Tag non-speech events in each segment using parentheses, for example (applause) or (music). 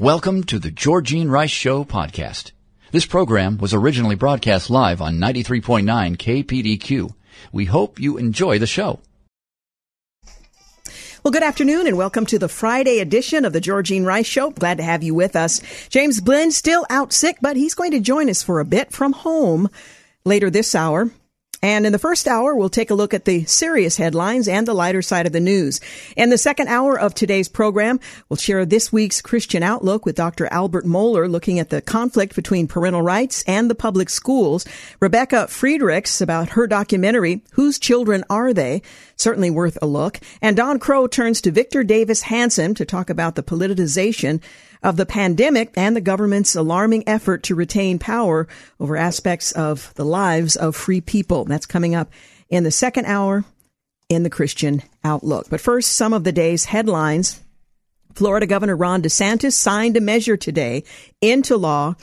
Welcome to the Georgene Rice Show podcast. This program was originally broadcast live on 93.9 KPDQ. We hope you enjoy the show. Well, good afternoon and welcome to the Friday edition of the Georgene Rice Show. Glad to have you with us. James Blinn still out sick, but he's going to join us for a bit from home later this hour. And in the first hour, we'll take a look at the serious headlines and the lighter side of the news. In the second hour of today's program, we'll share this week's Christian Outlook with Dr. Albert Mohler looking at the conflict between parental rights and the public schools. Rebecca Friedrichs about her documentary, Whose Children Are They? Certainly worth a look. And Don Crow turns to Victor Davis Hanson to talk about the politicization of the pandemic and the government's alarming effort to retain power over aspects of the lives of free people. That's coming up in the second hour in the Christian Outlook. But first, some of the day's headlines. Florida Governor Ron DeSantis signed a measure today into law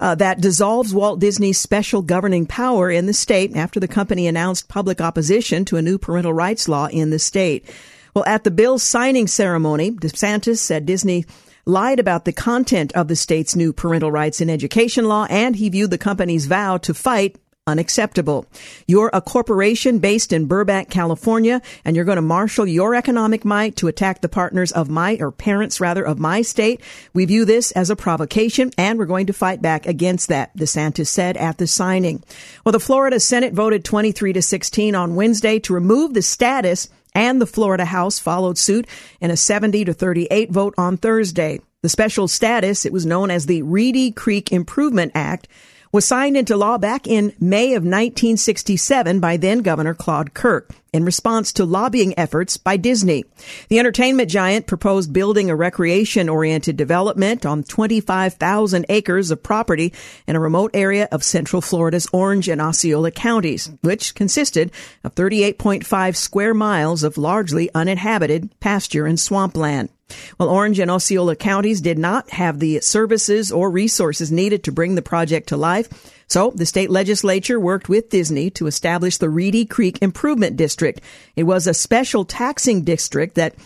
uh, that dissolves Walt Disney's special governing power in the state after the company announced public opposition to a new parental rights law in the state. Well, at the bill's signing ceremony, DeSantis said Disney lied about the content of the state's new parental rights in education law, and he viewed the company's vow to fight unacceptable. You're a corporation based in Burbank, California, and you're going to marshal your economic might to attack the partners of my, or parents rather, of my state. We view this as a provocation, and we're going to fight back against that, DeSantis said at the signing. Well, the Florida Senate voted 23 to 16 on Wednesday to remove the status and the Florida House followed suit in a 70 to 38 vote on Thursday. The special status, it was known as the Reedy Creek Improvement Act, was signed into law back in May of 1967 by then Governor Claude Kirk in response to lobbying efforts by Disney. The entertainment giant proposed building a recreation oriented development on 25,000 acres of property in a remote area of central Florida's Orange and Osceola counties, which consisted of 38.5 square miles of largely uninhabited pasture and swampland. Well, Orange and Osceola counties did not have the services or resources needed to bring the project to life. So the state legislature worked with Disney to establish the Reedy Creek Improvement District. It was a special taxing district that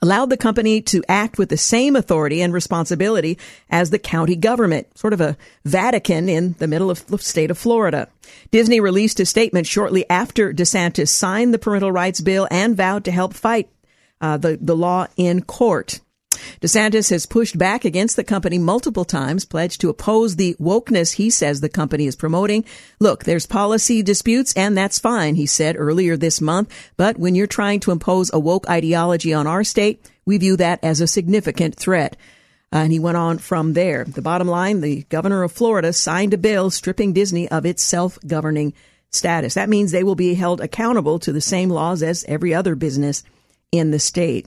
allowed the company to act with the same authority and responsibility as the county government, sort of a Vatican in the middle of the state of Florida. Disney released a statement shortly after DeSantis signed the parental rights bill and vowed to help fight uh, the, the law in court. DeSantis has pushed back against the company multiple times, pledged to oppose the wokeness he says the company is promoting. Look, there's policy disputes and that's fine, he said earlier this month. But when you're trying to impose a woke ideology on our state, we view that as a significant threat. Uh, and he went on from there. The bottom line, the governor of Florida signed a bill stripping Disney of its self-governing status. That means they will be held accountable to the same laws as every other business in the state.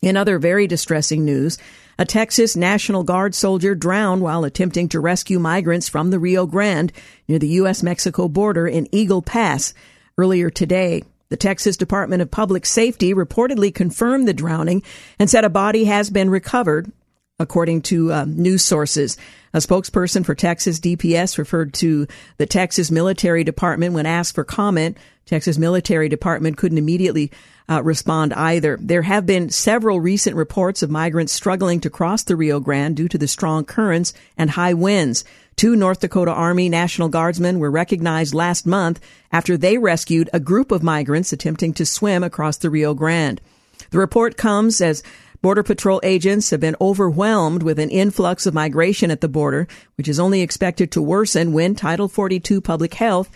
In other very distressing news, a Texas National Guard soldier drowned while attempting to rescue migrants from the Rio Grande near the U.S. Mexico border in Eagle Pass earlier today. The Texas Department of Public Safety reportedly confirmed the drowning and said a body has been recovered, according to uh, news sources. A spokesperson for Texas DPS referred to the Texas Military Department when asked for comment. Texas Military Department couldn't immediately uh, respond either. There have been several recent reports of migrants struggling to cross the Rio Grande due to the strong currents and high winds. Two North Dakota Army National Guardsmen were recognized last month after they rescued a group of migrants attempting to swim across the Rio Grande. The report comes as Border Patrol agents have been overwhelmed with an influx of migration at the border, which is only expected to worsen when Title 42 public health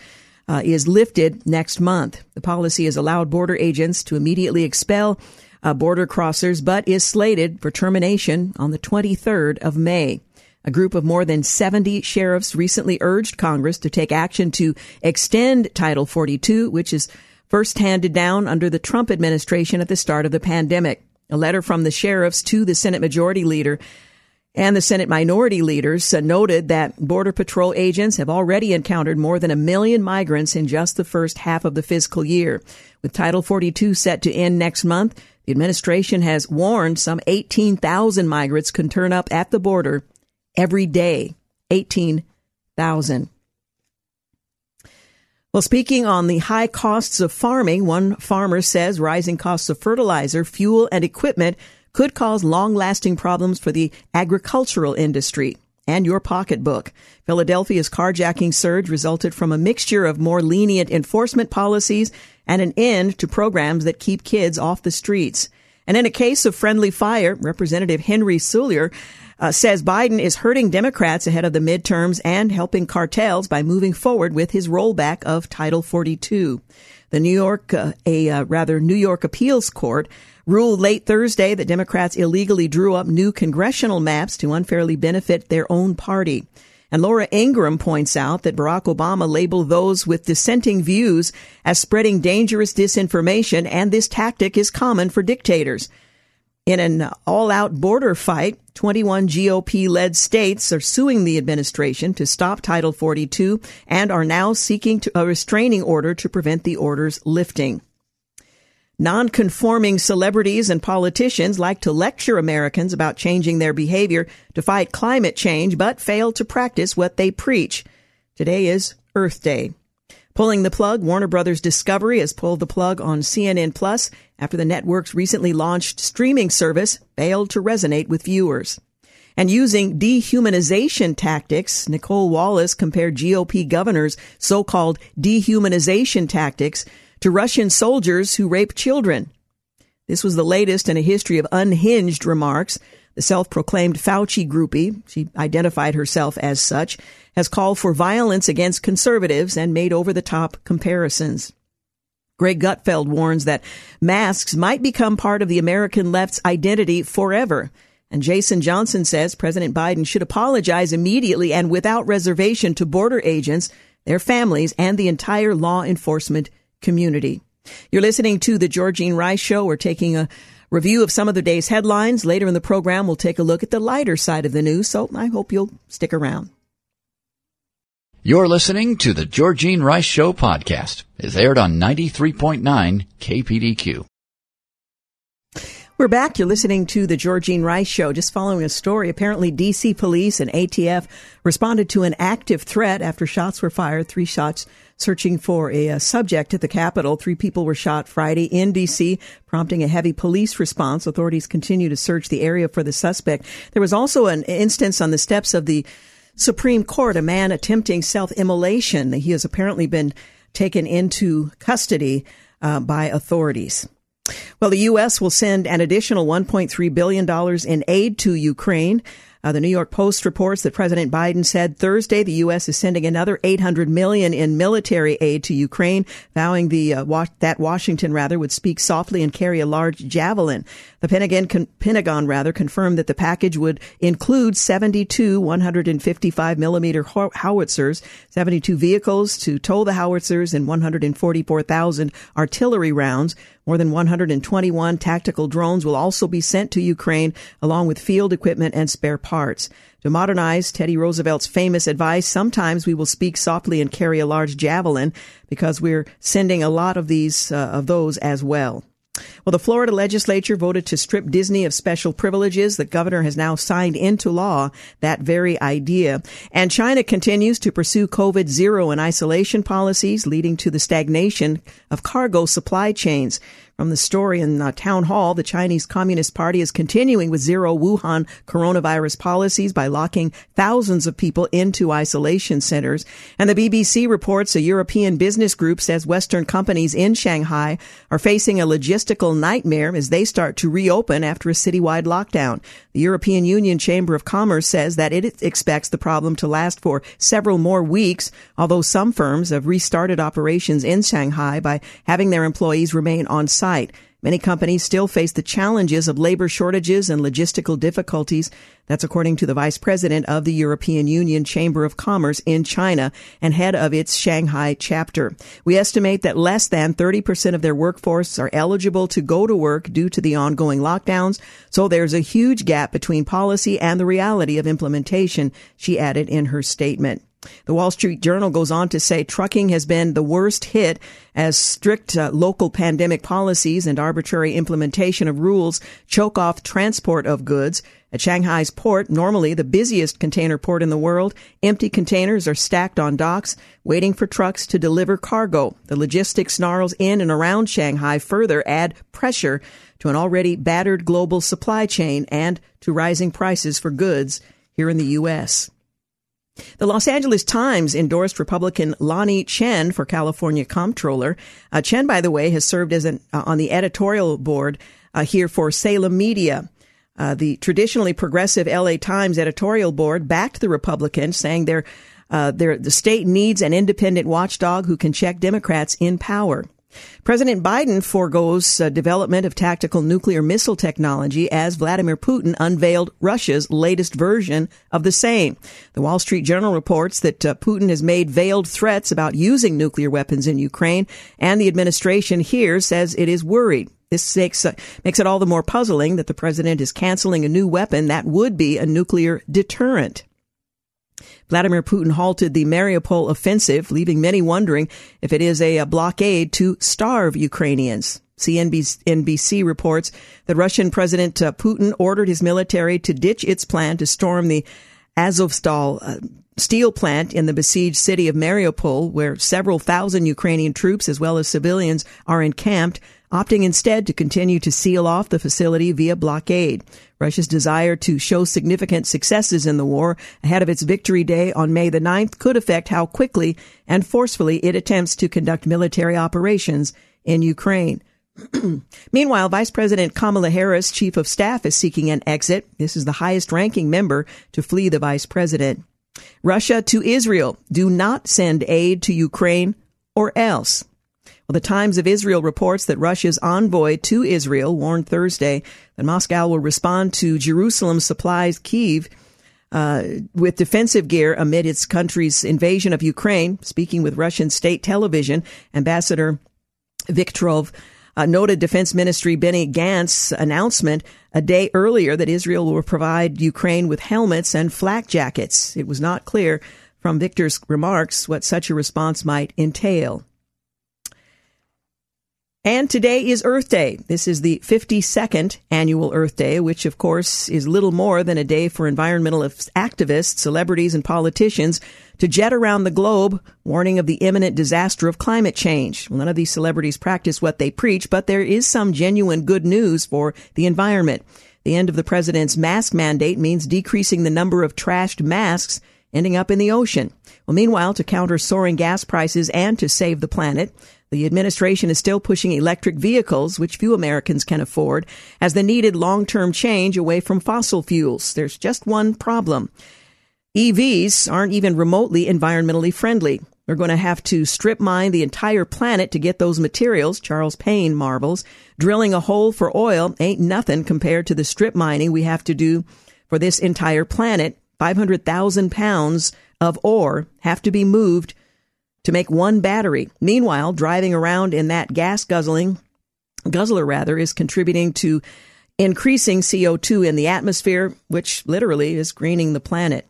uh, is lifted next month. The policy has allowed border agents to immediately expel uh, border crossers, but is slated for termination on the 23rd of May. A group of more than 70 sheriffs recently urged Congress to take action to extend Title 42, which is first handed down under the Trump administration at the start of the pandemic. A letter from the sheriffs to the Senate Majority Leader And the Senate minority leaders uh, noted that Border Patrol agents have already encountered more than a million migrants in just the first half of the fiscal year. With Title 42 set to end next month, the administration has warned some 18,000 migrants can turn up at the border every day. 18,000. Well, speaking on the high costs of farming, one farmer says rising costs of fertilizer, fuel, and equipment could cause long lasting problems for the agricultural industry and your pocketbook. Philadelphia's carjacking surge resulted from a mixture of more lenient enforcement policies and an end to programs that keep kids off the streets. And in a case of friendly fire, Representative Henry Cuellar uh, says Biden is hurting Democrats ahead of the midterms and helping cartels by moving forward with his rollback of Title 42. The New York, uh, a uh, rather New York appeals court ruled late Thursday that Democrats illegally drew up new congressional maps to unfairly benefit their own party. And Laura Ingraham points out that Barack Obama labeled those with dissenting views as spreading dangerous disinformation, and this tactic is common for dictators. In an all out border fight, 21 GOP led states are suing the administration to stop Title 42 and are now seeking a restraining order to prevent the order's lifting. Non-conforming celebrities and politicians like to lecture Americans about changing their behavior to fight climate change, but fail to practice what they preach. Today is Earth Day. Pulling the plug, Warner Brothers Discovery has pulled the plug on CNN Plus after the network's recently launched streaming service failed to resonate with viewers. And using dehumanization tactics, Nicolle Wallace compared GOP governors' so-called dehumanization tactics to Russian soldiers who rape children. This was the latest in a history of unhinged remarks. The self-proclaimed Fauci groupie, she identified herself as such, has called for violence against conservatives and made over-the-top comparisons. Greg Gutfeld warns that masks might become part of the American left's identity forever. And Jason Johnson says President Biden should apologize immediately and without reservation to border agents, their families, and the entire law enforcement community. You're listening to the Georgene Rice Show. We're taking a review of some of the day's headlines. Later in the program, we'll take a look at the lighter side of the news, so I hope you'll stick around. You're listening to the Georgene Rice Show podcast. It's aired on 93.9 KPDQ. We're back. You're listening to the Georgene Rice Show. Just following a story. Apparently, DC police and ATF responded to an active threat after shots were fired. Three shots searching for a, a, subject at the Capitol. Three people were shot Friday in D.C., prompting a heavy police response. Authorities continue to search the area for the suspect. There was also an instance on the steps of the Supreme Court, a man attempting self-immolation. He has apparently been taken into custody uh, by authorities. Well, the U.S. will send an additional $1.3 billion in aid to Ukraine. Uh, the New York Post reports that President Biden said Thursday the U.S. is sending another 800 million in military aid to Ukraine, vowing the uh, wa- that Washington rather would speak softly and carry a large javelin. The Pentagon, con- Pentagon rather confirmed that the package would include 72 155 millimeter howitzers, 72 vehicles to tow the howitzers, and 144,000 artillery rounds. More than 121 tactical drones will also be sent to Ukraine, along with field equipment and spare parts. To modernize Teddy Roosevelt's famous advice, sometimes we will speak softly and carry a large javelin because we're sending a lot of these, uh, of those as well. Well, the Florida legislature voted to strip Disney of special privileges. The governor has now signed into law that very idea. And China continues to pursue COVID zero and isolation policies, leading to the stagnation of cargo supply chains. From the story in uh, Town Hall, the Chinese Communist Party is continuing with zero Wuhan coronavirus policies by locking thousands of people into isolation centers. And the BBC reports a European business group says Western companies in Shanghai are facing a logistical nightmare as they start to reopen after a citywide lockdown. The European Union Chamber of Commerce says that it expects the problem to last for several more weeks, although some firms have restarted operations in Shanghai by having their employees remain on site. Many companies still face the challenges of labor shortages and logistical difficulties. That's according to the vice president of the European Union Chamber of Commerce in China and head of its Shanghai chapter. We estimate that less than 30% of their workforce are eligible to go to work due to the ongoing lockdowns. So there's a huge gap between policy and the reality of implementation, she added in her statement. The Wall Street Journal goes on to say trucking has been the worst hit as strict uh, local pandemic policies and arbitrary implementation of rules choke off transport of goods. At Shanghai's port, normally the busiest container port in the world, empty containers are stacked on docks, waiting for trucks to deliver cargo. The logistics snarls in and around Shanghai further add pressure to an already battered global supply chain and to rising prices for goods here in the U.S. The Los Angeles Times endorsed Republican Lanhee Chen for California comptroller. Uh, Chen, by the way, has served as an, uh, on the editorial board uh, here for Salem Media. Uh, the traditionally progressive LA Times editorial board backed the Republicans, saying they're, uh, they're, the state needs an independent watchdog who can check Democrats in power. President Biden foregoes uh, development of tactical nuclear missile technology as Vladimir Putin unveiled Russia's latest version of the same. The Wall Street Journal reports that uh, Putin has made veiled threats about using nuclear weapons in Ukraine, and the administration here says it is worried. This makes, uh, makes it all the more puzzling that the president is canceling a new weapon that would be a nuclear deterrent. Vladimir Putin halted the Mariupol offensive, leaving many wondering if it is a, blockade to starve Ukrainians. CNBC reports that Russian President uh, Putin ordered his military to ditch its plan to storm the Azovstal uh, steel plant in the besieged city of Mariupol, where several thousand Ukrainian troops as well as civilians are encamped, opting instead to continue to seal off the facility via blockade. Russia's desire to show significant successes in the war ahead of its victory day on May the 9th could affect how quickly and forcefully it attempts to conduct military operations in Ukraine. (clears throat) Meanwhile, Vice President Kamala Harris, Chief of Staff, is seeking an exit. This is the highest ranking member to flee the vice president. Russia to Israel. Do not send aid to Ukraine or else. Well, the Times of Israel reports that Russia's envoy to Israel warned Thursday that Moscow will respond to Jerusalem's supplies Kiev uh, with defensive gear amid its country's invasion of Ukraine. Speaking with Russian state television, Ambassador Viktorov uh, noted Defense Ministry Benny Gantz's announcement a day earlier that Israel will provide Ukraine with helmets and flak jackets. It was not clear from Victor's remarks what such a response might entail. And today is Earth Day. This is the 52nd annual Earth Day, which of course is little more than a day for environmental activists, celebrities, and politicians to jet around the globe warning of the imminent disaster of climate change. None of these celebrities practice what they preach, but there is some genuine good news for the environment. The end of the president's mask mandate means decreasing the number of trashed masks ending up in the ocean. Well, meanwhile, to counter soaring gas prices and to save the planet, the administration is still pushing electric vehicles, which few Americans can afford, as the needed long-term change away from fossil fuels. There's just one problem. EVs aren't even remotely environmentally friendly. We're going to have to strip mine the entire planet to get those materials, Charles Payne marvels. Drilling a hole for oil ain't nothing compared to the strip mining we have to do for this entire planet. 500,000 pounds of ore have to be moved to make one battery. Meanwhile, driving around in that gas guzzling, guzzler rather, is contributing to increasing CO2 in the atmosphere, which literally is greening the planet.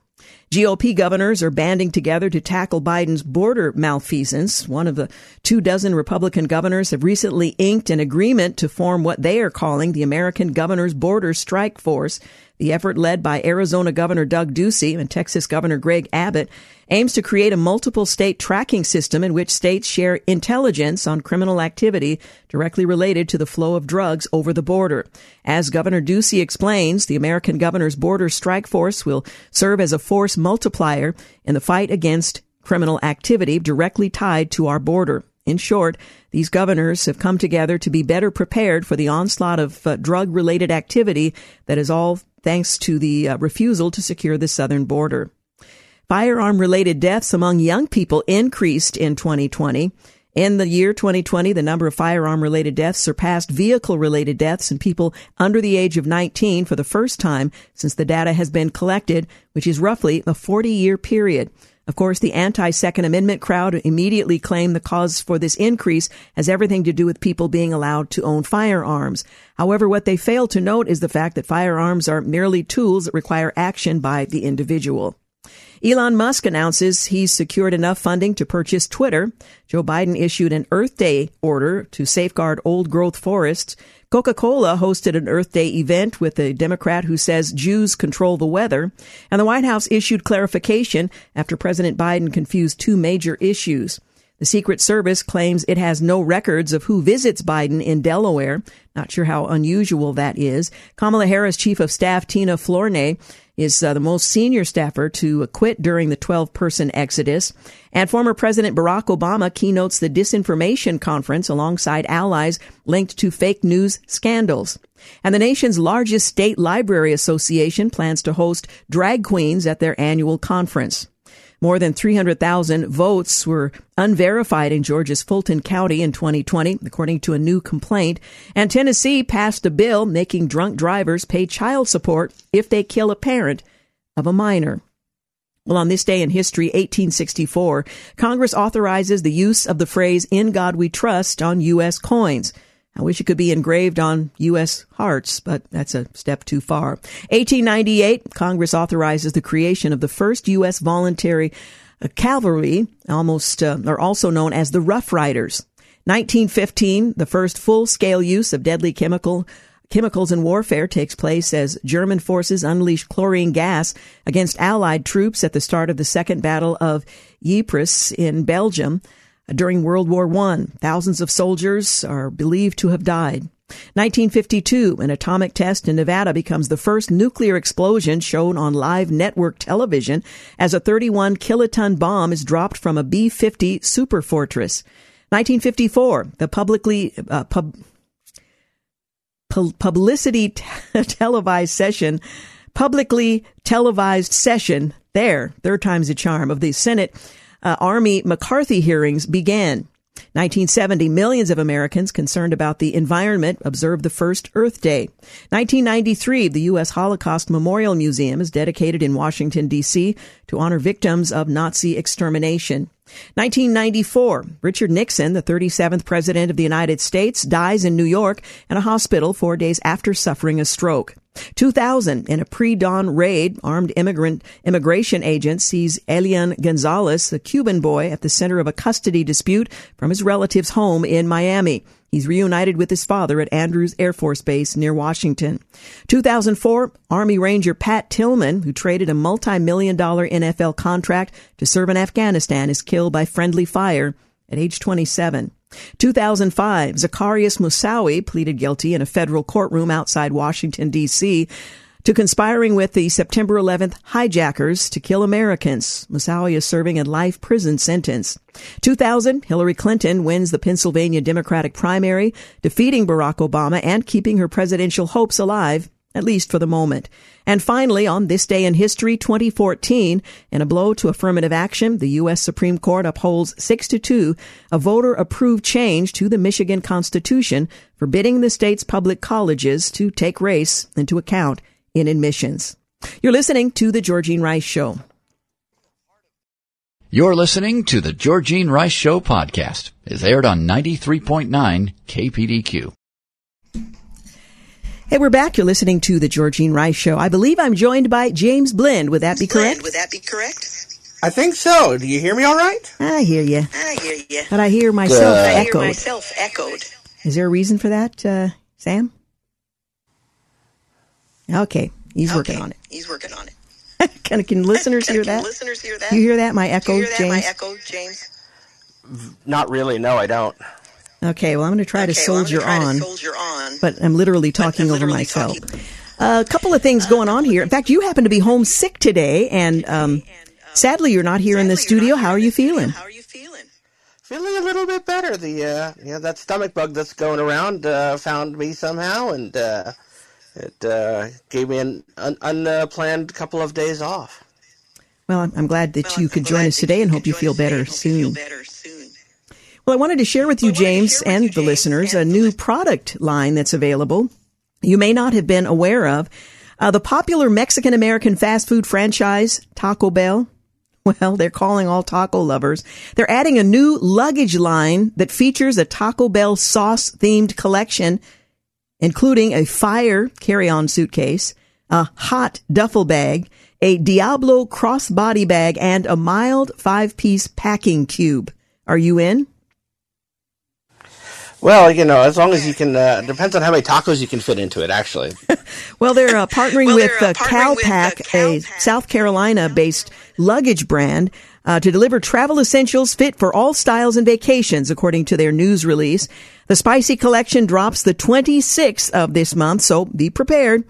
GOP governors are banding together to tackle Biden's border malfeasance. One of the two dozen Republican governors have recently inked an agreement to form what they are calling the American Governors Border Strike Force. The effort led by Arizona Governor Doug Ducey and Texas Governor Greg Abbott aims to create a multiple state tracking system in which states share intelligence on criminal activity directly related to the flow of drugs over the border. As Governor Ducey explains, the American Governor's Border Strike Force will serve as a force multiplier in the fight against criminal activity directly tied to our border. In short, these governors have come together to be better prepared for the onslaught of uh, drug related activity that is all thanks to the uh, refusal to secure the southern border. Firearm related deaths among young people increased in 2020. In the year 2020, the number of firearm related deaths surpassed vehicle related deaths in people under the age of 19 for the first time since the data has been collected, which is roughly a 40 year period. Of course, the anti-Second Amendment crowd immediately claimed the cause for this increase has everything to do with people being allowed to own firearms. However, what they fail to note is the fact that firearms are merely tools that require action by the individual. Elon Musk announces he's secured enough funding to purchase Twitter. Joe Biden issued an Earth Day order to safeguard old growth forests. Coca-Cola hosted an Earth Day event with a Democrat who says Jews control the weather. And the White House issued clarification after President Biden confused two major issues. The Secret Service claims it has no records of who visits Biden in Delaware. Not sure how unusual that is. Kamala Harris Chief of Staff Tina Flournoy is uh, the most senior staffer to quit during the 12 person exodus. And former President Barack Obama keynotes the disinformation conference alongside allies linked to fake news scandals. And the nation's largest state library association plans to host drag queens at their annual conference. More than 300,000 votes were unverified in Georgia's Fulton County in 2020, according to a new complaint. And Tennessee passed a bill making drunk drivers pay child support if they kill a parent of a minor. Well, on this day in history, 1864, Congress authorizes the use of the phrase, In God We Trust, on U.S. coins. I wish it could be engraved on U.S. hearts, but that's a step too far. 1898, Congress authorizes the creation of the first U.S. voluntary uh, cavalry, almost, uh, or also known as the Rough Riders. 1915, the first full-scale use of deadly chemical chemicals in warfare takes place as German forces unleash chlorine gas against Allied troops at the start of the Second Battle of Ypres in Belgium during World War I. Thousands of soldiers are believed to have died. 1952, an atomic test in Nevada becomes the first nuclear explosion shown on live network television as a 31 kiloton bomb is dropped from a B-50 superfortress. 1954, the publicly uh, pub, publicity (laughs) t- televised session, publicly televised session there, third time's a charm of the Senate uh, Army McCarthy hearings began. 1970, millions of Americans concerned about the environment observed the first Earth Day. 1993, the U.S. Holocaust Memorial Museum is dedicated in Washington, D.C. to honor victims of Nazi extermination. 1994, Richard Nixon, the 37th President of the United States, dies in New York in a hospital four days after suffering a stroke. 2000, in a pre-dawn raid, armed immigrant immigration agent sees Elian Gonzalez, a Cuban boy, at the center of a custody dispute from his relative's home in Miami. He's reunited with his father at Andrews Air Force Base near Washington. 2004, Army Ranger Pat Tillman, who traded a multi-million dollar NFL contract to serve in Afghanistan, is killed by friendly fire at age 27. 2005, Zacarias Moussaoui pleaded guilty in a federal courtroom outside Washington, D.C. to conspiring with the September 11th hijackers to kill Americans. Moussaoui is serving a life prison sentence. 2000, Hillary Clinton wins the Pennsylvania Democratic primary, defeating Barack Obama and keeping her presidential hopes alive at least for the moment. And finally, on this day in history, 2014, in a blow to affirmative action, the U.S. Supreme Court upholds 6 to 2 a voter approved change to the Michigan Constitution forbidding the state's public colleges to take race into account in admissions. You're listening to The Georgene Rice Show. You're listening to The Georgene Rice Show podcast. is aired on 93.9 KPDQ. Hey, we're back. You're listening to the Georgene Rice Show. I believe I'm joined by James Blend. Would that be correct? Would that be correct? I think so. Do you hear me all right? I hear you. I hear you. But I hear myself I echoed. hear myself echoed. Is there a reason for that, uh, Sam? Okay, he's working on it. He's working on it. (laughs) can, can listeners (laughs) Can- hear can that? Listeners hear that? You hear that? My echo, Do you hear that? James? My echo, James. Not really. No, I don't. Okay, well, I'm going to try to Okay, well, I'm soldier gonna try on, To soldier on. but I'm literally talking I'm over myself. talking- a couple of things going on here. In fact, you happen to be homesick today, and um, sadly, you're not here in the studio. How are you feeling? How are you feeling? Feeling a little bit better. The uh, yeah, that stomach bug that's going around uh, found me somehow, and uh, it uh, gave me an un- unplanned couple of days off. Well, I'm- I'm glad that Well, you I'm could join us today and hope you feel better and feel soon. Well, I wanted to share with you, James, and the listeners, a new product line that's available. You may not have been aware of. Uh, the popular Mexican American fast food franchise, Taco Bell. (laughs) Well, they're calling all taco lovers. They're adding a new luggage line that features a Taco Bell sauce themed collection, including a fire carry on suitcase, a hot duffel bag, a Diablo crossbody bag, and a mild five piece packing cube. Are you in? Well, you know, as long as you can, uh, depends on how many tacos you can fit into it, actually. (laughs) Well, they're uh, partnering Well, with they're, uh, uh, partnering with, uh, Calpak, a Calpak. South Carolina based luggage brand, uh, to deliver travel essentials fit for all styles and vacations, according to their news release. The spicy collection drops the 26th of this month, so be prepared.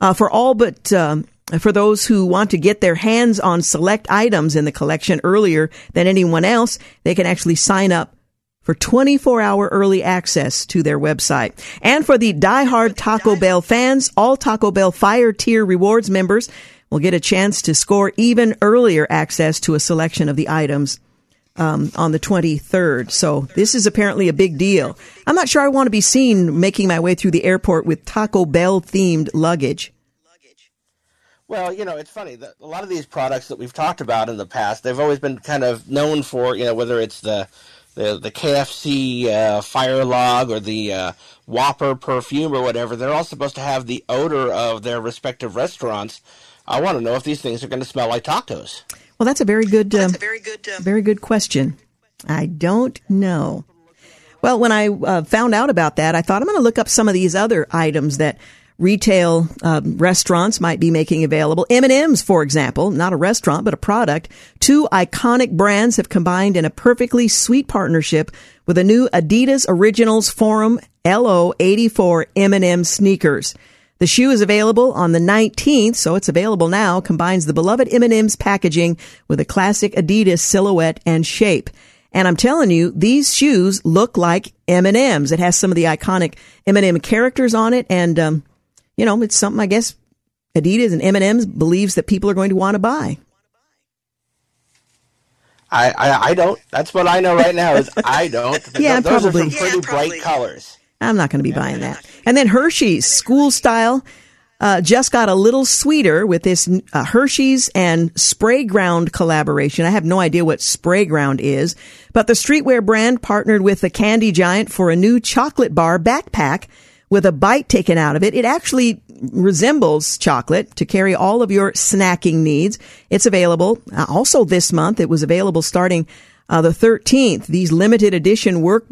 Uh, for all but, um, for those who want to get their hands on select items in the collection earlier than anyone else, they can actually sign up for 24 hour early access to their website. And for the diehard Taco Bell fans, all Taco Bell Fire Tier Rewards members will get a chance to score even earlier access to a selection of the items um, on the 23rd. So this is apparently a big deal. I'm not sure I want to be seen making my way through the airport with Taco Bell themed luggage. Well, you know, it's funny that a lot of these products that we've talked about in the past, they've always been kind of known for, you know, whether it's the the, the KFC uh, fire log or the uh, Whopper perfume or whatever. They're all supposed to have the odor of their respective restaurants. I want to know if these things are going to smell like tacos. Well, that's a very good, um, a very good. Uh, very good question. I don't know. Well, when I uh, found out about that, I thought I'm going to look up some of these other items that retail um, restaurants might be making available. M&M's, for example, not a restaurant but a product. Two iconic brands have combined in a perfectly sweet partnership with a new Adidas Originals Forum LO84 M&M sneakers. The shoe is available on the 19th, so it's available now. Combines the beloved M&M's packaging with a classic Adidas silhouette and shape. And I'm telling you, these shoes look like M&M's. It has some of the iconic M&M characters on it, and um, you know, it's something I guess Adidas and M&M's believes that people are going to want to buy. I, I, I don't. That's what I know right now is (laughs) I don't. Yeah, Those probably. are some pretty Yeah, bright colors. I'm not going to be buying that. And then Hershey's school style uh, just got a little sweeter with this uh, Hershey's and Sprayground collaboration. I have no idea what Sprayground is, but the streetwear brand partnered with the candy giant for a new chocolate bar backpack with a bite taken out of it. It actually resembles chocolate to carry all of your snacking needs. It's available uh, also this month. It was available starting uh, the 13th. These limited edition work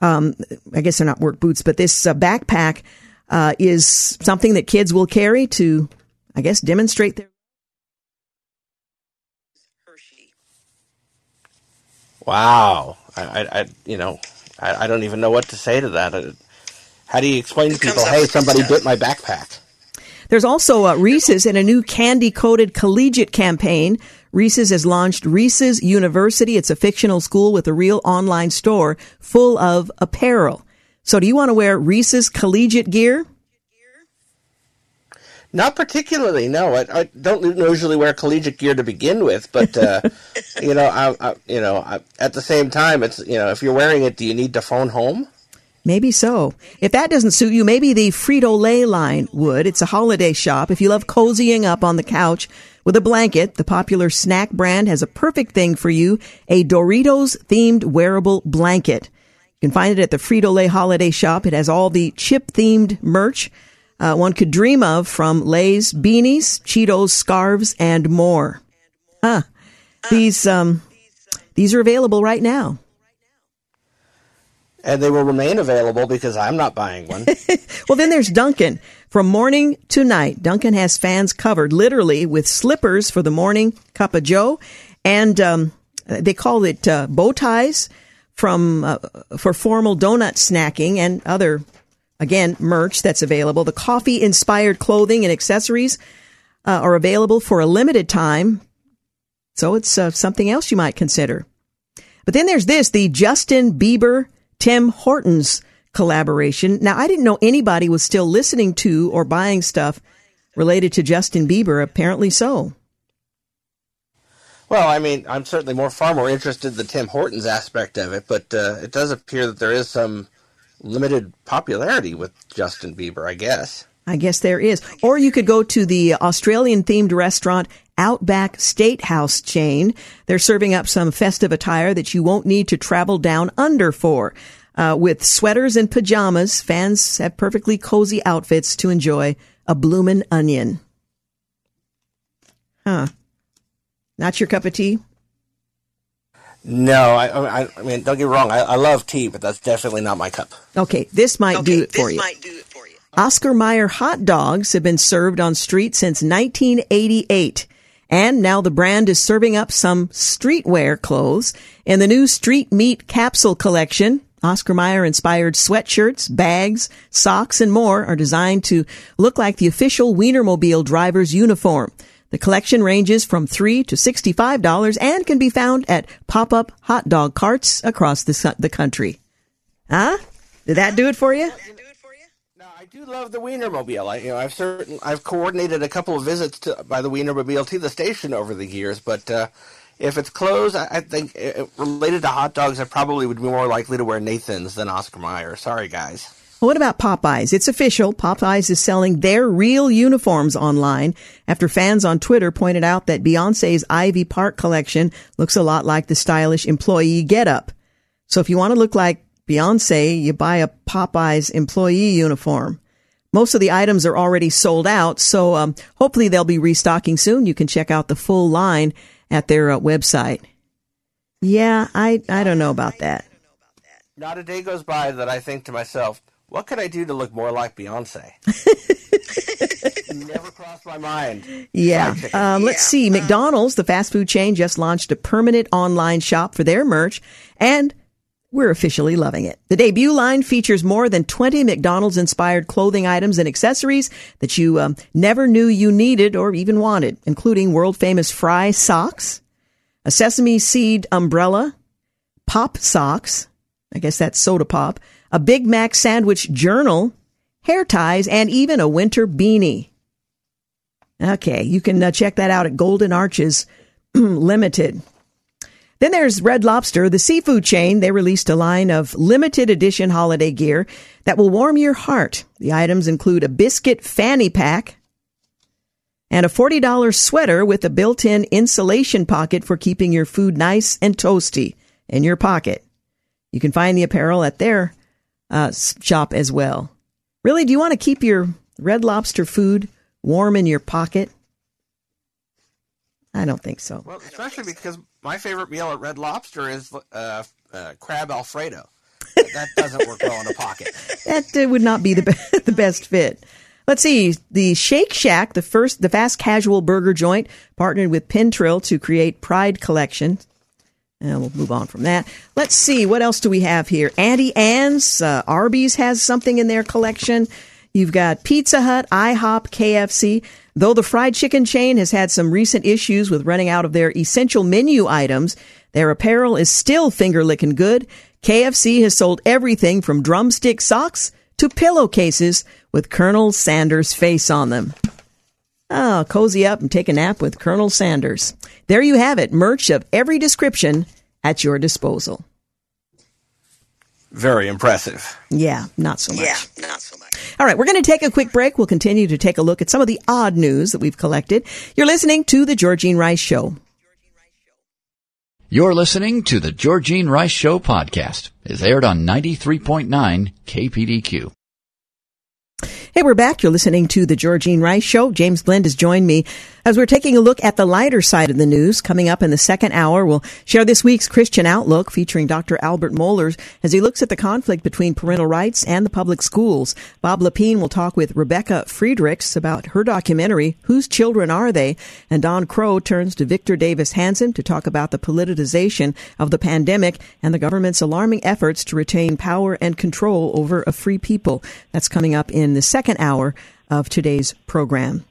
um, I guess they're not work boots, but this uh, backpack uh, is something that kids will carry to, I guess, demonstrate their. Hershey. Wow. I, I, I you know, I, I don't even know what to say to that. Uh, How do you explain to people, hey, somebody bit my backpack? There's also uh, Reese's in a new candy coated collegiate campaign. Reese's has launched Reese's University. It's a fictional school with a real online store full of apparel. So, do you want to wear Reese's collegiate gear? Not particularly, no. I, I don't usually wear collegiate gear to begin with, but uh, (laughs) you know, I, I, you know, I, at the same time, it's you know, if you're wearing it, do you need to phone home? Maybe so. If that doesn't suit you, maybe the Frito Lay line would. It's a holiday shop. If you love cozying up on the couch with a blanket, the popular snack brand has a perfect thing for you a Doritos themed wearable blanket. You can find it at the Frito Lay holiday shop. It has all the chip themed merch uh, one could dream of from Lay's beanies, Cheetos scarves, and more. Huh. These, um, these are available right now. And they will remain available because I'm not buying one. (laughs) Well, then there's Dunkin'. From morning to night, Dunkin' has fans covered literally with slippers for the morning cup of Joe, and um, they call it uh, bow ties from uh, for formal donut snacking and other again merch that's available. The coffee inspired clothing and accessories uh, are available for a limited time, so it's uh, something else you might consider. But then there's this, the Justin Bieber Tim Hortons collaboration. Now, I didn't know anybody was still listening to or buying stuff related to Justin Bieber. Apparently so. Well, I mean, I'm certainly more far more interested in the Tim Hortons aspect of it, but uh, it does appear that there is some limited popularity with Justin Bieber. I guess. I guess there is. Or you could go to the Australian themed restaurant Outback Steakhouse chain. They're serving up some festive attire that you won't need to travel down under for. Uh, with sweaters and pajamas, fans have perfectly cozy outfits to enjoy a bloomin' onion. Huh. Not your cup of tea? No, I, I, I mean, don't get me wrong. I, I love tea, but that's definitely not my cup. Okay, this might do it this for you. might do it for you. Oscar Mayer hot dogs have been served on street since 1988. And now the brand is serving up some streetwear clothes. In the new Street Meat capsule collection, Oscar Mayer inspired sweatshirts, bags, socks, and more are designed to look like the official Wienermobile driver's uniform. The collection ranges from 3 to $65 and can be found at pop-up hot dog carts across the, the country. Huh? Did that do it for you? Do love the Wienermobile. I, you know, I've certain I've coordinated a couple of visits to, by the Wienermobile to the station over the years, but uh, if it's closed, I, I think uh, related to hot dogs, I probably would be more likely to wear Nathan's than Oscar Mayer. Sorry, guys. What about Popeyes? It's official. Popeyes is selling their real uniforms online after fans on Twitter pointed out that Beyonce's Ivy Park collection looks a lot like the stylish employee getup. So if you want to look like Beyonce, you buy a Popeyes employee uniform. Most of the items are already sold out, so um, hopefully they'll be restocking soon. You can check out the full line at their uh, website. Yeah, I I don't know about that. Not a day goes by that I think to myself, what could I do to look more like Beyonce? (laughs) Never crossed my mind. Yeah. Um, let's see. McDonald's, the fast food chain, just launched a permanent online shop for their merch, and we're officially loving it. The debut line features more than 20 McDonald's inspired clothing items and accessories that you um, never knew you needed or even wanted, including world famous Fry socks, a sesame seed umbrella, pop socks. I guess that's soda pop, a Big Mac sandwich journal, hair ties, and even a winter beanie. Okay, you can uh, check that out at Golden Arches (clears throat) Limited. Then there's Red Lobster, the seafood chain. They released a line of limited edition holiday gear that will warm your heart. The items include a biscuit fanny pack and a $40 sweater with a built-in insulation pocket for keeping your food nice and toasty in your pocket. You can find the apparel at their uh, shop as well. Really, do you want to keep your Red Lobster food warm in your pocket? I don't think so. Well, especially because my favorite meal at Red Lobster is uh, uh, crab Alfredo. That doesn't work well in a pocket. (laughs) That uh, would not be the be- (laughs) the best fit. Let's see. The Shake Shack, the first, the fast casual burger joint, partnered with Pintrill to create Pride Collection. And we'll move on from that. Let's see. What else do we have here? Auntie Anne's, uh, Arby's has something in their collection. You've got Pizza Hut, IHOP, KFC. Though the fried chicken chain has had some recent issues with running out of their essential menu items, their apparel is still finger licking good. KFC has sold everything from drumstick socks to pillowcases with Colonel Sanders' face on them. Oh, cozy up and take a nap with Colonel Sanders. There you have it. Merch of every description at your disposal. Very impressive. Yeah, not so much. Yeah, not so much. All right, we're going to take a quick break. We'll continue to take a look at some of the odd news that we've collected. You're listening to The Georgene Rice Show. You're listening to the Georgene Rice Show podcast. It's aired on 93.9 KPDQ. Hey, we're back. You're listening to the Georgene Rice Show. James Blend has joined me as we're taking a look at the lighter side of the news. Coming up in the second hour, we'll share this week's Christian Outlook featuring Dr. Albert Mohler as he looks at the conflict between parental rights and the public schools. Bob Lepine will talk with Rebecca Friedrichs about her documentary, Whose Children Are They? And Don Crow turns to Victor Davis Hanson to talk about the politicization of the pandemic and the government's alarming efforts to retain power and control over a free people. That's coming up in the second hour of today's program.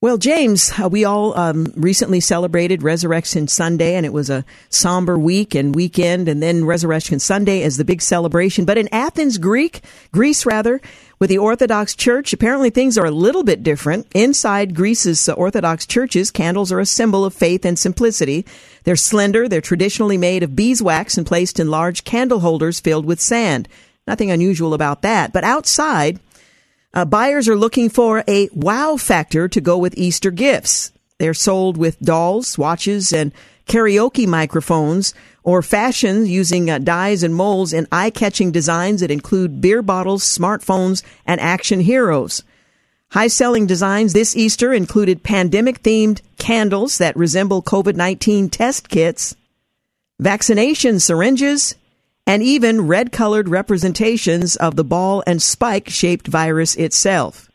Well, James, uh, we all um, recently celebrated Resurrection Sunday, and it was a somber week and weekend, and then Resurrection Sunday as the big celebration. But in Athens, Greek, Greece rather, with the Orthodox Church, apparently things are a little bit different. Inside Greece's uh, Orthodox churches, candles are a symbol of faith and simplicity. They're slender, they're traditionally made of beeswax and placed in large candle holders filled with sand. Nothing unusual about that. But outside, uh, buyers are looking for a wow factor to go with Easter gifts. They're sold with dolls, watches, and karaoke microphones, or fashion using uh, dyes and molds in eye catching designs that include beer bottles, smartphones, and action heroes. High selling designs this Easter included pandemic themed candles that resemble COVID 19 test kits, vaccination syringes, and even red colored representations of the ball and spike shaped virus itself.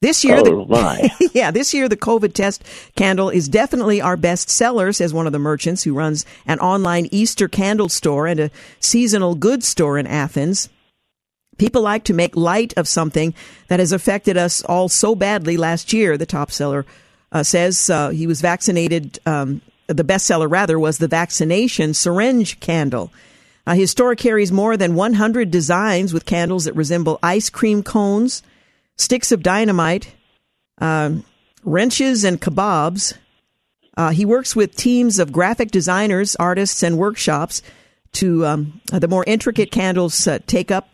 This year, Oh, the, my. (laughs) yeah, this year the COVID test candle is definitely our best seller, says one of the merchants who runs an online Easter candle store and a seasonal goods store in Athens. People like to make light of something that has affected us all so badly last year, the top seller uh, says. Uh, he was vaccinated. Um, the bestseller, rather, was the vaccination syringe candle. Uh, his store carries more than 100 designs with candles that resemble ice cream cones, sticks of dynamite, um, wrenches, and kebabs. Uh, he works with teams of graphic designers, artists, and workshops to um, the more intricate candles uh, take up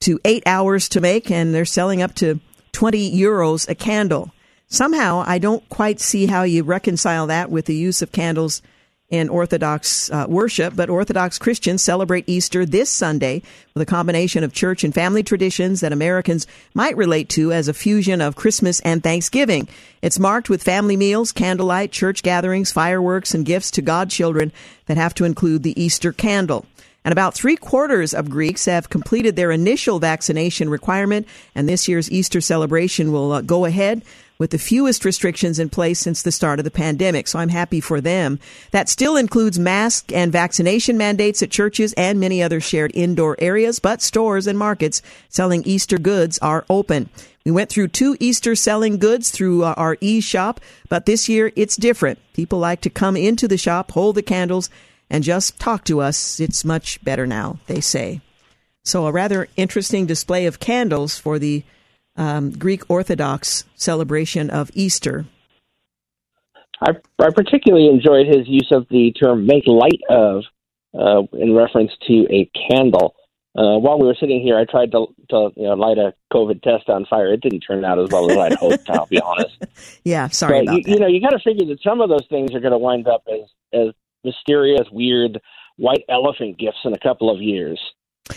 to eight hours to make, and they're selling up to 20 euros a candle. Somehow, I don't quite see how you reconcile that with the use of candles in Orthodox uh, worship, but Orthodox Christians celebrate Easter this Sunday with a combination of church and family traditions that Americans might relate to as a fusion of Christmas and Thanksgiving. It's marked with family meals, candlelight, church gatherings, fireworks, and gifts to godchildren that have to include the Easter candle. And about three quarters of Greeks have completed their initial vaccination requirement, and this year's Easter celebration will uh, go ahead with the fewest restrictions in place since the start of the pandemic. So I'm happy for them. That still includes mask and vaccination mandates at churches and many other shared indoor areas, but stores and markets selling Easter goods are open. We went through two Easter selling goods through our e-shop, but this year it's different. People like to come into the shop, hold the candles, and just talk to us. It's much better now, they say. So a rather interesting display of candles for the um, Greek Orthodox celebration of Easter. I, I particularly enjoyed his use of the term "make light of" uh, in reference to a candle. Uh, while we were sitting here, I tried to, to you know, light a COVID test on fire. It didn't turn out as well as I'd hoped. I'll be honest. (laughs) Yeah, sorry but about you, that. you know, you got to figure that some of those things are going to wind up as as mysterious, weird white elephant gifts in a couple of years.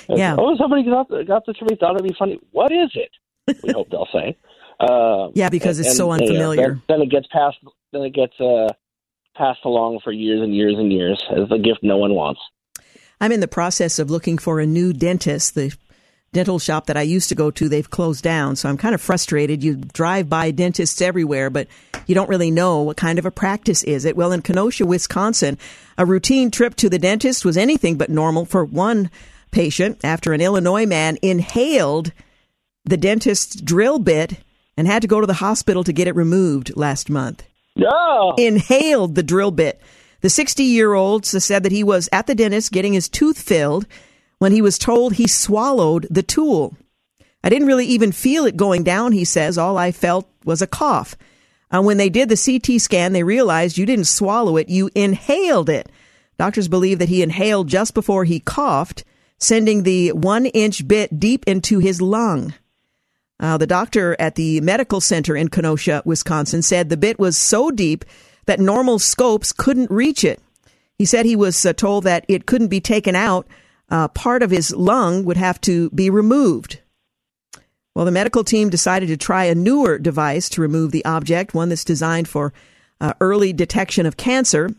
Yeah. Oh, somebody got got this for me. Thought it'd be funny. What is it? We hope they'll say. Uh, Yeah, because it's so and, you know, unfamiliar. then, then it gets passed. Then it gets uh, passed along for years and years and years as the gift no one wants. I'm in the process of looking for a new dentist. The dental shop that I used to go to, they've closed down. So I'm kind of frustrated. You drive by dentists everywhere, but you don't really know what kind of a practice is it. Well, in Kenosha, Wisconsin, a routine trip to the dentist was anything but normal for one patient after an Illinois man inhaled the dentist's drill bit and had to go to the hospital to get it removed last month No. inhaled the drill bit. The 60 year old said that he was at the dentist getting his tooth filled when he was told he swallowed the tool. I didn't really even feel it going down, he says. All I felt was a cough. Uh, when they did the CT scan, they realized you didn't swallow it, you inhaled it. Doctors believe that he inhaled just before he coughed, sending the one inch bit deep into his lung. Uh, the doctor at the medical center in Kenosha, Wisconsin, said the bit was so deep that normal scopes couldn't reach it. He said he was uh, told that it couldn't be taken out. Uh, part of his lung would have to be removed. Well, the medical team decided to try a newer device to remove the object, one that's designed for uh, early detection of cancer.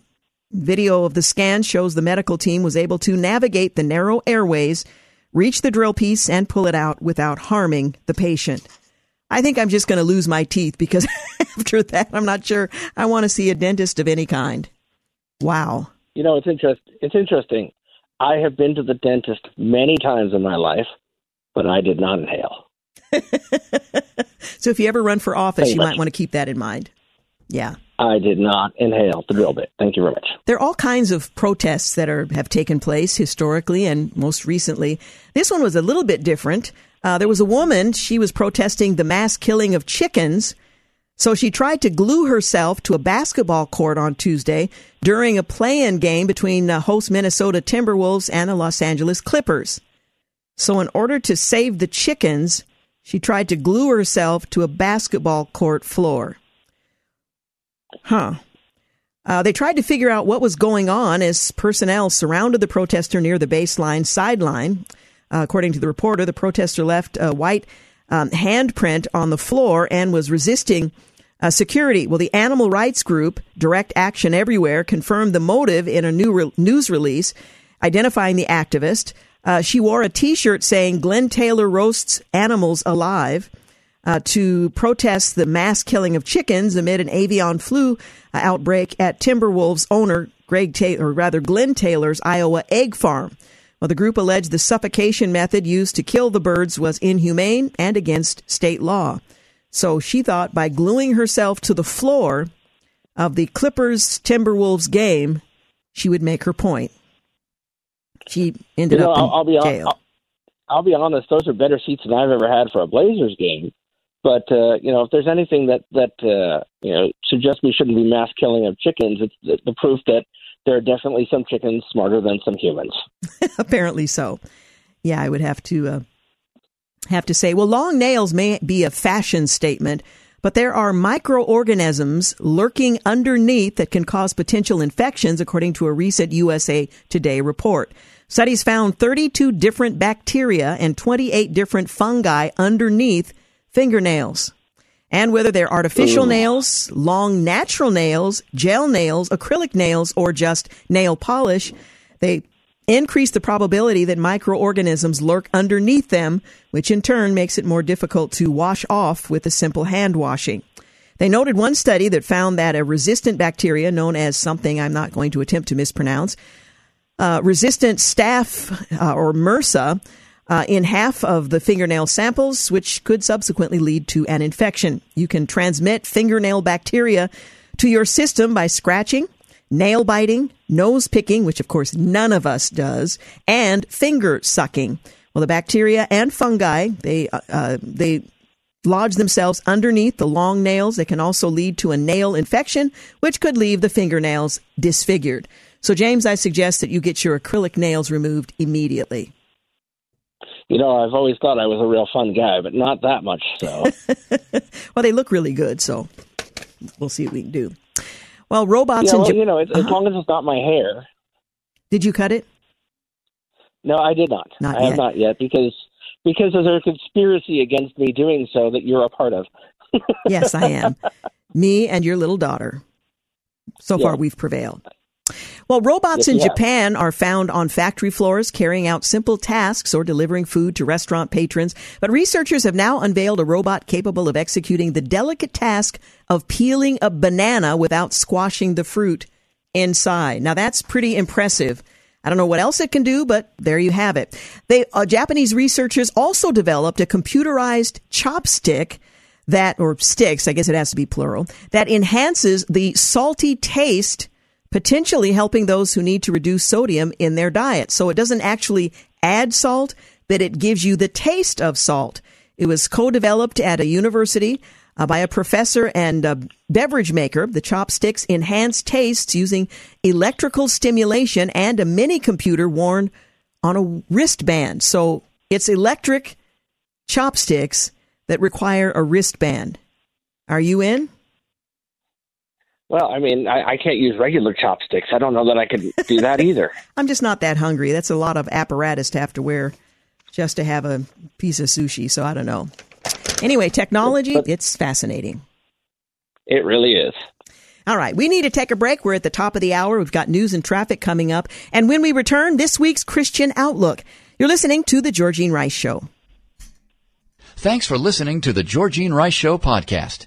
Video of the scan shows the medical team was able to navigate the narrow airways, reach the drill piece, and pull it out without harming the patient. I think I'm just going to lose my teeth because (laughs) after that, I'm not sure I want to see a dentist of any kind. Wow. You know, it's interest. It's interesting. I have been to the dentist many times in my life, but I did not inhale. (laughs) So if you ever run for office, Pretty you much. might want to keep that in mind. Yeah. I did not inhale the drill bit. Thank you very much. There are all kinds of protests that are have taken place historically and most recently. This one was a little bit different. Uh, there was a woman. She was protesting the mass killing of chickens. So she tried to glue herself to a basketball court on Tuesday during a play-in game between uh, host Minnesota Timberwolves and the Los Angeles Clippers. So in order to save the chickens, she tried to glue herself to a basketball court floor. Huh. Uh, they tried to figure out what was going on as personnel surrounded the protester near the baseline sideline. Uh, according to the reporter, the protester left a white um, handprint on the floor and was resisting uh, security. Well, the animal rights group Direct Action Everywhere confirmed the motive in a new re- news release identifying the activist. Uh, she wore a T-shirt saying "Glenn Taylor roasts animals alive." Uh, to protest the mass killing of chickens amid an avian flu uh, outbreak at Timberwolves owner Greg Taylor, or rather Glenn Taylor's Iowa egg farm. Well, the group alleged the suffocation method used to kill the birds was inhumane and against state law. So she thought by gluing herself to the floor of the Clippers Timberwolves game, she would make her point. She ended You know, up in I'll, I'll be jail. I'll, I'll be honest; those are better seats than I've ever had for a Blazers game. But uh, you know, if there's anything that that uh, you know suggests we shouldn't be mass killing of chickens, it's the, the proof that there are definitely some chickens smarter than some humans. (laughs) Apparently so. Yeah, I would have to uh, have to say. Well, long nails may be a fashion statement, but there are microorganisms lurking underneath that can cause potential infections, according to a recent USA Today report. Studies found 32 different bacteria and 28 different fungi underneath fingernails. And whether they're artificial nails, long natural nails, gel nails, acrylic nails, or just nail polish, they increase the probability that microorganisms lurk underneath them, which in turn makes it more difficult to wash off with a simple hand washing. They noted one study that found that a resistant bacteria known as something I'm not going to attempt to mispronounce, uh, resistant staph uh, or MRSA uh, in half of the fingernail samples, which could subsequently lead to an infection. You can transmit fingernail bacteria to your system by scratching, nail biting, nose picking, which of course none of us does, and finger sucking. Well, the bacteria and fungi they uh, uh, they lodge themselves underneath the long nails. They can also lead to a nail infection, which could leave the fingernails disfigured. So, James, I suggest that you get your acrylic nails removed immediately. You know, I've always thought I was a real fun guy, but not that much so. (laughs) Well, they look really good, so we'll see what we can do. Well, robots yeah, well, you know, as, as uh-huh. long as it's not my hair. Did you cut it? No, I did not. Not I have yet. not yet because because there's a conspiracy against me doing so that you're a part of. Yes, I am. (laughs) Me and your little daughter. So far, we've prevailed. Well, robots Yes, in. Japan are found on factory floors carrying out simple tasks or delivering food to restaurant patrons. But researchers have now unveiled a robot capable of executing the delicate task of peeling a banana without squashing the fruit inside. Now, that's pretty impressive. I don't know what else it can do, but there you have it. They, uh, Japanese researchers also developed a computerized chopstick that, or sticks, I guess it has to be plural, that enhances the salty taste, potentially helping those who need to reduce sodium in their diet. So it doesn't actually add salt, but it gives you the taste of salt. It was co-developed at a university uh, by a professor and a beverage maker. The chopsticks enhance tastes using electrical stimulation and a mini computer worn on a wristband. So it's electric chopsticks that require a wristband. Are you in? Well, I mean, I, I can't use regular chopsticks. I don't know that I could do that (laughs) either. I'm just not that hungry. That's a lot of apparatus to have to wear just to have a piece of sushi. So I don't know. Anyway, technology, But- it's fascinating. It really is. All right, we need to take a break. We're at the top of the hour. We've got news and traffic coming up. And when we return, this week's Christian Outlook. You're listening to The Georgene Rice Show. Thanks for listening to the Georgene Rice Show podcast.